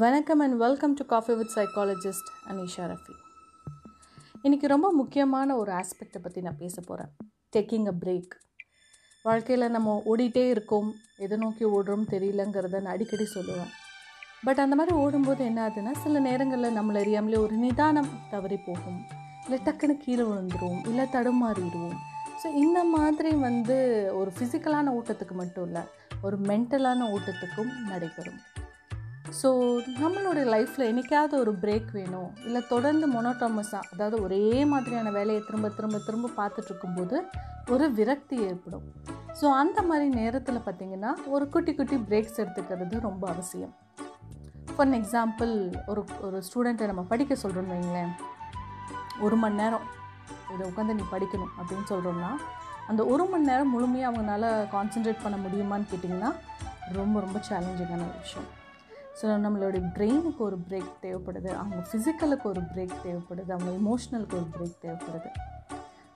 வணக்கம் and welcome to coffee with psychologist Anisha Rafi இன்றைக்கி ரொம்ப முக்கியமான ஒரு ஆஸ்பெக்டை பற்றி நான் பேச போகிறேன் டேக்கிங் அ பிரேக் வாழ்க்கையில் நம்ம ஓடிட்டே இருக்கோம். எதை நோக்கி ஓடுறோம் தெரியலங்கிறத நான் அடிக்கடி சொல்லுவேன். பட் அந்த மாதிரி ஓடும்போது என்ன ஆகுதுன்னா சில நேரங்களில் நம்மளை அறியாமலே ஒரு நிதானம் தவறி போகும். இல்லை டக்குன்னு கீழே விழுந்துருவோம். இல்லை தடுமாறிடுவோம். ஸோ இந்த மாதிரி வந்து ஒரு ஃபிசிக்கலான ஓட்டத்துக்கு மட்டும் இல்லை ஒரு மென்டலான ஓட்டத்துக்கும் நடைபெறும். ஸோ நம்மளுடைய லைஃப்பில் என்றைக்காவது ஒரு பிரேக் வேணும் இல்லை தொடர்ந்து மொனோட்டமஸாக அதாவது ஒரே மாதிரியான வேலையை திரும்ப திரும்ப திரும்ப பார்த்துட்ருக்கும்போது ஒரு விரக்தி ஏற்படும். ஸோ அந்த மாதிரி நேரத்தில் பார்த்திங்கன்னா ஒரு குட்டி குட்டி பிரேக்ஸ் எடுத்துக்கிறது ரொம்ப அவசியம். ஃபார் எக்ஸாம்பிள் ஒரு ஒரு ஸ்டூடெண்ட்டை நம்ம படிக்க சொல்கிறோம்னு வைங்களேன். ஒரு மணி நேரம் இதை உட்காந்து நீ படிக்கணும் அப்படின்னு சொல்கிறோம்னா அந்த ஒரு மணி நேரம் முழுமையாக அவங்களால கான்சென்ட்ரேட் பண்ண முடியுமான்னு கேட்டிங்கன்னா ரொம்ப ரொம்ப சேலஞ்சிங்கான விஷயம். ஸோ நம்மளுடைய பிரெயினுக்கு ஒரு பிரேக் தேவைப்படுது. அவங்க ஃபிசிக்கலுக்கு ஒரு பிரேக் தேவைப்படுது. அவங்க இமோஷ்னலுக்கு ஒரு பிரேக் தேவைப்படுது.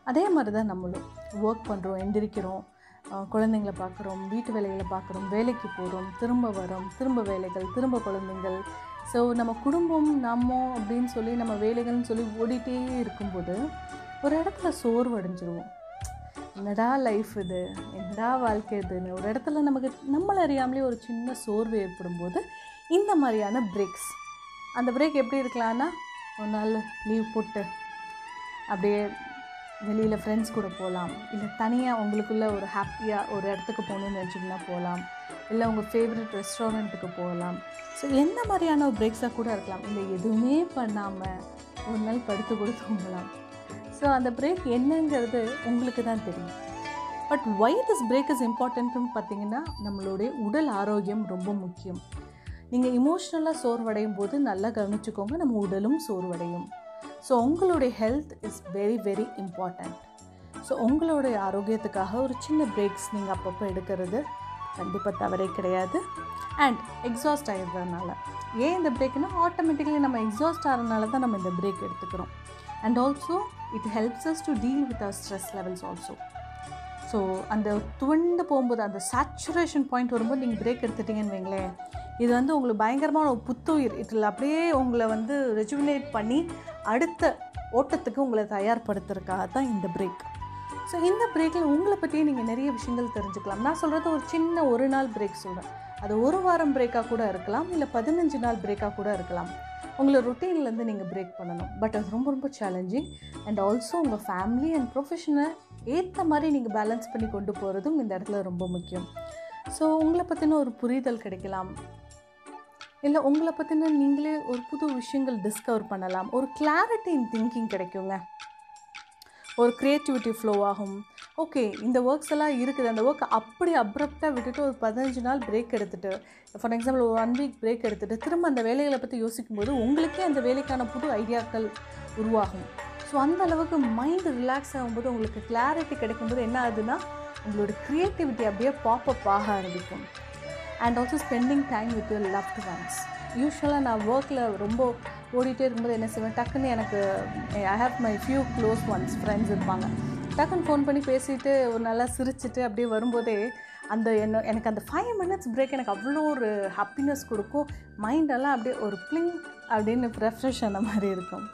அதே மாதிரி தான் நம்மளும் ஒர்க் பண்ணுறோம் எந்திரிக்கிறோம் குழந்தைங்களை குழந்தைங்கள பார்க்குறோம் வீட்டு வேலைகளை பார்க்குறோம் வேலைக்கு போகிறோம் திரும்ப வரோம் திரும்ப வேலைகள் திரும்ப குழந்தைங்கள் ஸோ நம்ம குடும்பம் நம்ம அப்படின்னு சொல்லி நம்ம வேலைகள்னு சொல்லி ஓடிட்டே இருக்கும்போது ஒரு இடத்துல சோர்வு அடைஞ்சிருவோம் என்னடா லைஃப் இது? என்னடா வாழ்க்கை இதுன்னு. ஒரு இடத்துல நமக்கு நம்மளை அறியாமலே ஒரு சின்ன சோர்வு ஏற்படும் போது இந்த மாதிரியான பிரேக்ஸ் அந்த பிரேக் எப்படி இருக்கலாம்னா ஒரு நாள் லீவ் போட்டு அப்படியே வெளியில் ஃப்ரெண்ட்ஸ் கூட போகலாம் இல்லை தனியாக உங்களுக்குள்ளே ஒரு ஹாப்பியாக ஒரு இடத்துக்கு போகணுன்னு நினச்சிங்கன்னா போகலாம் இல்லை உங்கள் ஃபேவரட் ரெஸ்டாரண்ட்டுக்கு போகலாம். ஸோ எந்த மாதிரியான ஒரு பிரேக்ஸாக கூட இருக்கலாம். இல்லை எதுவுமே பண்ணாமல் ஒரு நாள் படுத்து கூட தூங்கலாம். ஸோ அந்த பிரேக் என்னங்கிறது உங்களுக்கு தான் தெரியும். But why this break is இம்பார்ட்டன்ட்னு பார்த்தீங்கன்னா நம்மளுடைய உடல் ஆரோக்கியம் ரொம்ப முக்கியம். நீங்கள் இமோஷ்னலாக சோர்வடையும் போது நல்லா கவனிச்சுக்கோங்க நம்ம உடலும் சோர்வடையும். ஸோ உங்களுடைய health is very very important so உங்களுடைய ஆரோக்கியத்துக்காக ஒரு சின்ன பிரேக்ஸ் நீங்கள் அப்பப்போ எடுக்கிறது கண்டிப்பாக தவறே கிடையாது. அண்ட் எக்ஸாஸ்ட் ஆகிடுறதுனால ஏன் இந்த பிரேக்னால் ஆட்டோமேட்டிக்கலி நம்ம எக்ஸாஸ்ட் ஆகிறதுனால தான் நம்ம இந்த பிரேக் எடுத்துக்கிறோம். And also it helps us to deal with our stress levels also so அந்த துவண்டு போகும்போது அந்த சேச்சுரேஷன் பாயிண்ட் வரும்போது நீங்கள் பிரேக் எடுத்துட்டீங்கன்னு வைங்களேன். இது வந்து உங்களுக்கு பயங்கரமான ஒரு புத்துயிர். இதில் அப்படியே உங்களை வந்து ரெஜுவினேட் பண்ணி அடுத்த ஓட்டத்துக்கு உங்களை தயார்படுத்துறதுக்காக தான் இந்த பிரேக் ஸோ இந்த பிரேக்கில் உங்களை பற்றியே நீங்கள் நிறைய விஷயங்கள் தெரிஞ்சுக்கலாம். நான் சொல்கிறது ஒரு சின்ன ஒரு நாள் பிரேக் சொல்கிறேன் அது ஒரு வாரம் பிரேக்காக கூட இருக்கலாம் இல்லை பதினஞ்சு நாள் பிரேக்காக கூட இருக்கலாம். உங்களை ருட்டீன்லேருந்து நீங்கள் பிரேக் பண்ணணும். பட் அது ரொம்ப ரொம்ப சேலஞ்சிங் அண்ட் ஆல்சோ உங்கள் ஃபேமிலி அண்ட் ப்ரொஃபஷனை ஏற்ற மாதிரி நீங்கள் பேலன்ஸ் பண்ணி கொண்டு போகிறதும் இந்த இடத்துல ரொம்ப முக்கியம். ஸோ உங்களை பற்றின ஒரு புரிதல் கிடைக்கலாம். இல்லை உங்களை பற்றின நீங்களே ஒரு புது விஷயங்கள் டிஸ்கவர் பண்ணலாம். ஒரு கிளாரிட்டி இன் திங்கிங் கிடைக்குங்க. ஒரு க்ரியேட்டிவிட்டி ஃப்ளோ ஆகும். ஓகே இந்த ஒர்க்ஸ் எல்லாம் இருக்குது. அந்த ஒர்க் அப்படி அப்ரப்டாக விட்டுட்டு ஒரு பதினஞ்சு நாள் பிரேக் எடுத்துகிட்டு ஃபார் எக்ஸாம்பிள் ஒரு ஒன் வீக் பிரேக் எடுத்துகிட்டு திரும்ப அந்த வேலைகளை பற்றி யோசிக்கும்போது உங்களுக்கே அந்த வேலைக்கான புது ஐடியாக்கள் உருவாகும். ஸோ அந்த அளவுக்கு மைண்ட் ரிலாக்ஸ் ஆகும்போது உங்களுக்கு கிளாரிட்டி கிடைக்கும்போது என்ன ஆகுதுன்னா உங்களோட க்ரியேட்டிவிட்டி அப்படியே பாப்பப் ஆக ஆரம்பிக்கும். And also spending time with your loved ones யூஸ்வலாக நான் ஒர்க்கில் ரொம்ப ஓடிட்டே இருக்கும்போது என்ன செய்வேன்? டக்குன்னு எனக்கு I have my few close ones friends இருப்பாங்க. டக்குன்னு ஃபோன் பண்ணி பேசிட்டு ஒரு நல்லா சிரிச்சிட்டு அப்படியே வரும்போதே அந்த என்ன எனக்கு அந்த ஃபைவ் மினிட்ஸ் பிரேக் எனக்கு அவ்வளோ ஒரு ஹாப்பினஸ் கொடுக்கும். மைண்டெல்லாம் அப்படியே ஒரு ப்ளிங் அப்படின்னு ரெஃப்ரெஷ் ஆன மாதிரி இருக்கும்.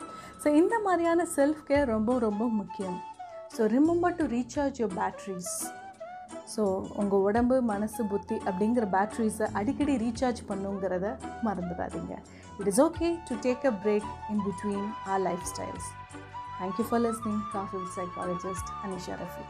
ஸோ இந்த மாதிரியான செல்ஃப் கேர் ரொம்ப ரொம்ப முக்கியம். So remember to recharge your batteries so உங்கள் உடம்பு மனசு புத்தி அப்படிங்கிற பேட்ரிஸை அடிக்கடி ரீசார்ஜ் பண்ணுங்கிறத மறந்துடாதீங்க. It is okay to take a break in between our lifestyles thank you for listening coffee psychologist Anisha Rafi